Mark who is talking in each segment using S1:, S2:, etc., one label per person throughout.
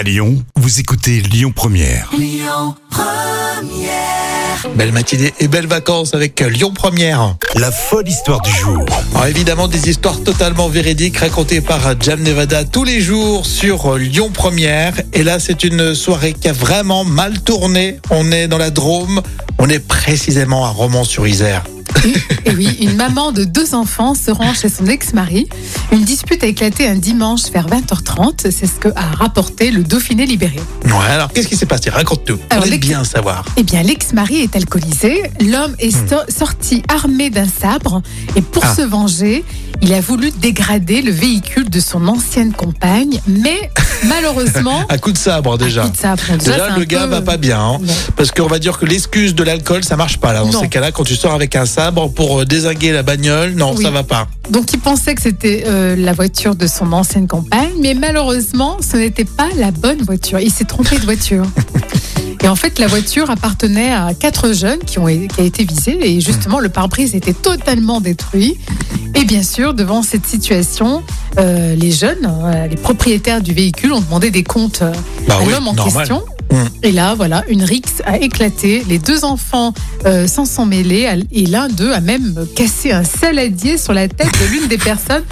S1: À Lyon, vous écoutez Lyon Première.
S2: Belle matinée et belles vacances avec Lyon Première.
S1: La folle histoire du jour.
S2: Alors évidemment des histoires totalement véridiques racontées par Jam Nevada tous les jours sur Lyon Première. Et là c'est une soirée qui a vraiment mal tourné. On est dans la Drôme, on est précisément à Romans-sur-Isère.
S3: Et oui, une maman de deux enfants se rend chez son ex-mari. Une dispute a éclaté un dimanche vers 20h30. C'est ce que a rapporté le Dauphiné libéré.
S2: Ouais alors qu'est-ce qui s'est passé? Raconte-nous. On aime bien savoir.
S3: Eh bien, l'ex-mari est alcoolisé. L'homme est
S2: Hmm.
S3: so- sorti armé d'un sabre. Et pour
S2: Ah.
S3: se venger, il a voulu dégrader le véhicule de son ancienne compagne. Mais malheureusement.
S2: À coup de sabre déjà.
S3: Un coup de sabre. Déjà,
S2: Déjà, le gars
S3: peu-
S2: va pas bien. hein. Parce qu'on va dire que l'excuse de l'alcool, ça marche pas là. Dans
S3: Non.
S2: ces cas-là, quand tu sors avec un sabre pour euh, désinguer la bagnole, non,
S3: Oui.
S2: ça va pas.
S3: Donc il pensait que c'était euh, la voiture de son ancienne compagne, mais malheureusement, ce n'était pas la bonne voiture. Il s'est trompé de voiture. Et en fait, la voiture appartenait à quatre jeunes qui ont qui a été visés et justement le pare-brise était totalement détruit. Bien sûr, devant cette situation, euh, les jeunes, euh, les propriétaires du véhicule ont demandé des comptes euh,
S2: Bah
S3: à
S2: oui,
S3: l'homme en
S2: normal.
S3: question.
S2: Mm.
S3: Et là, voilà, une rixe a éclaté. Les deux enfants euh, s'en sont mêlés et l'un d'eux a même cassé un saladier sur la tête de l'une des personnes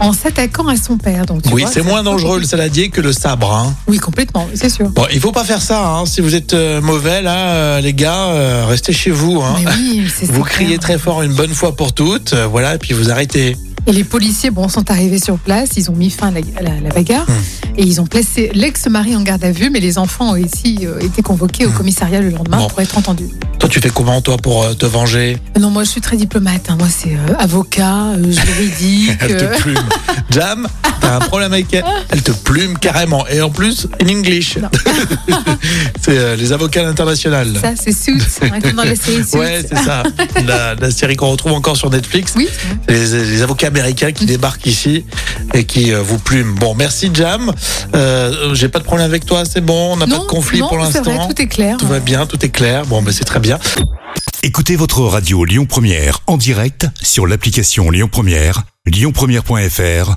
S3: en s'attaquant à son père. Donc, tu
S2: Oui,
S3: vois,
S2: c'est moins dangereux le saladier que le sabre. Hein.
S3: Oui, complètement, c'est sûr.
S2: Bon, il faut pas faire ça. Hein. Si vous êtes euh, mauvais, là, euh, les gars, euh, restez chez vous. Hein.
S3: Mais oui, c'est
S2: Vous criez
S3: clair.
S2: très fort une bonne fois pour toutes, voilà, et puis vous arrêtez.
S3: Et les policiers bon, sont arrivés sur place, ils ont mis fin à la, à la- la bagarre
S2: Hmm.
S3: Et ils ont placé l'ex-mari en garde à vue, mais les enfants ont aussi euh, été convoqués au commissariat le lendemain
S2: Hmm. Bon.
S3: pour être entendus.
S2: Toi, tu fais comment, toi, pour euh, te venger?
S3: Non, moi je suis très diplomate, hein. moi c'est euh, avocat, euh, juridique.
S2: Elle
S3: euh,
S2: te plume. Jam, t'as un problème avec elle Elle te plume carrément. Et en plus, in English. C'est euh, les avocats à l'international.
S3: Ça, c'est Suits, comme dans la série Suits.
S2: Ouais, c'est ça. La, la série qu'on retrouve encore sur Netflix.
S3: Oui,
S2: Les, les avocats américains qui débarquent ici et qui euh, vous plument. Bon, merci Jam. Euh, J'ai pas de problème avec toi, c'est bon. On n'a pas de conflit
S3: non,
S2: pour
S3: c'est vrai,
S2: l'instant.
S3: tout est clair.
S2: Tout va bien, tout est clair. Bon, ben c'est très bien.
S1: Écoutez votre radio Lyon Première en direct sur l'application Lyon Première, lyonpremière.fr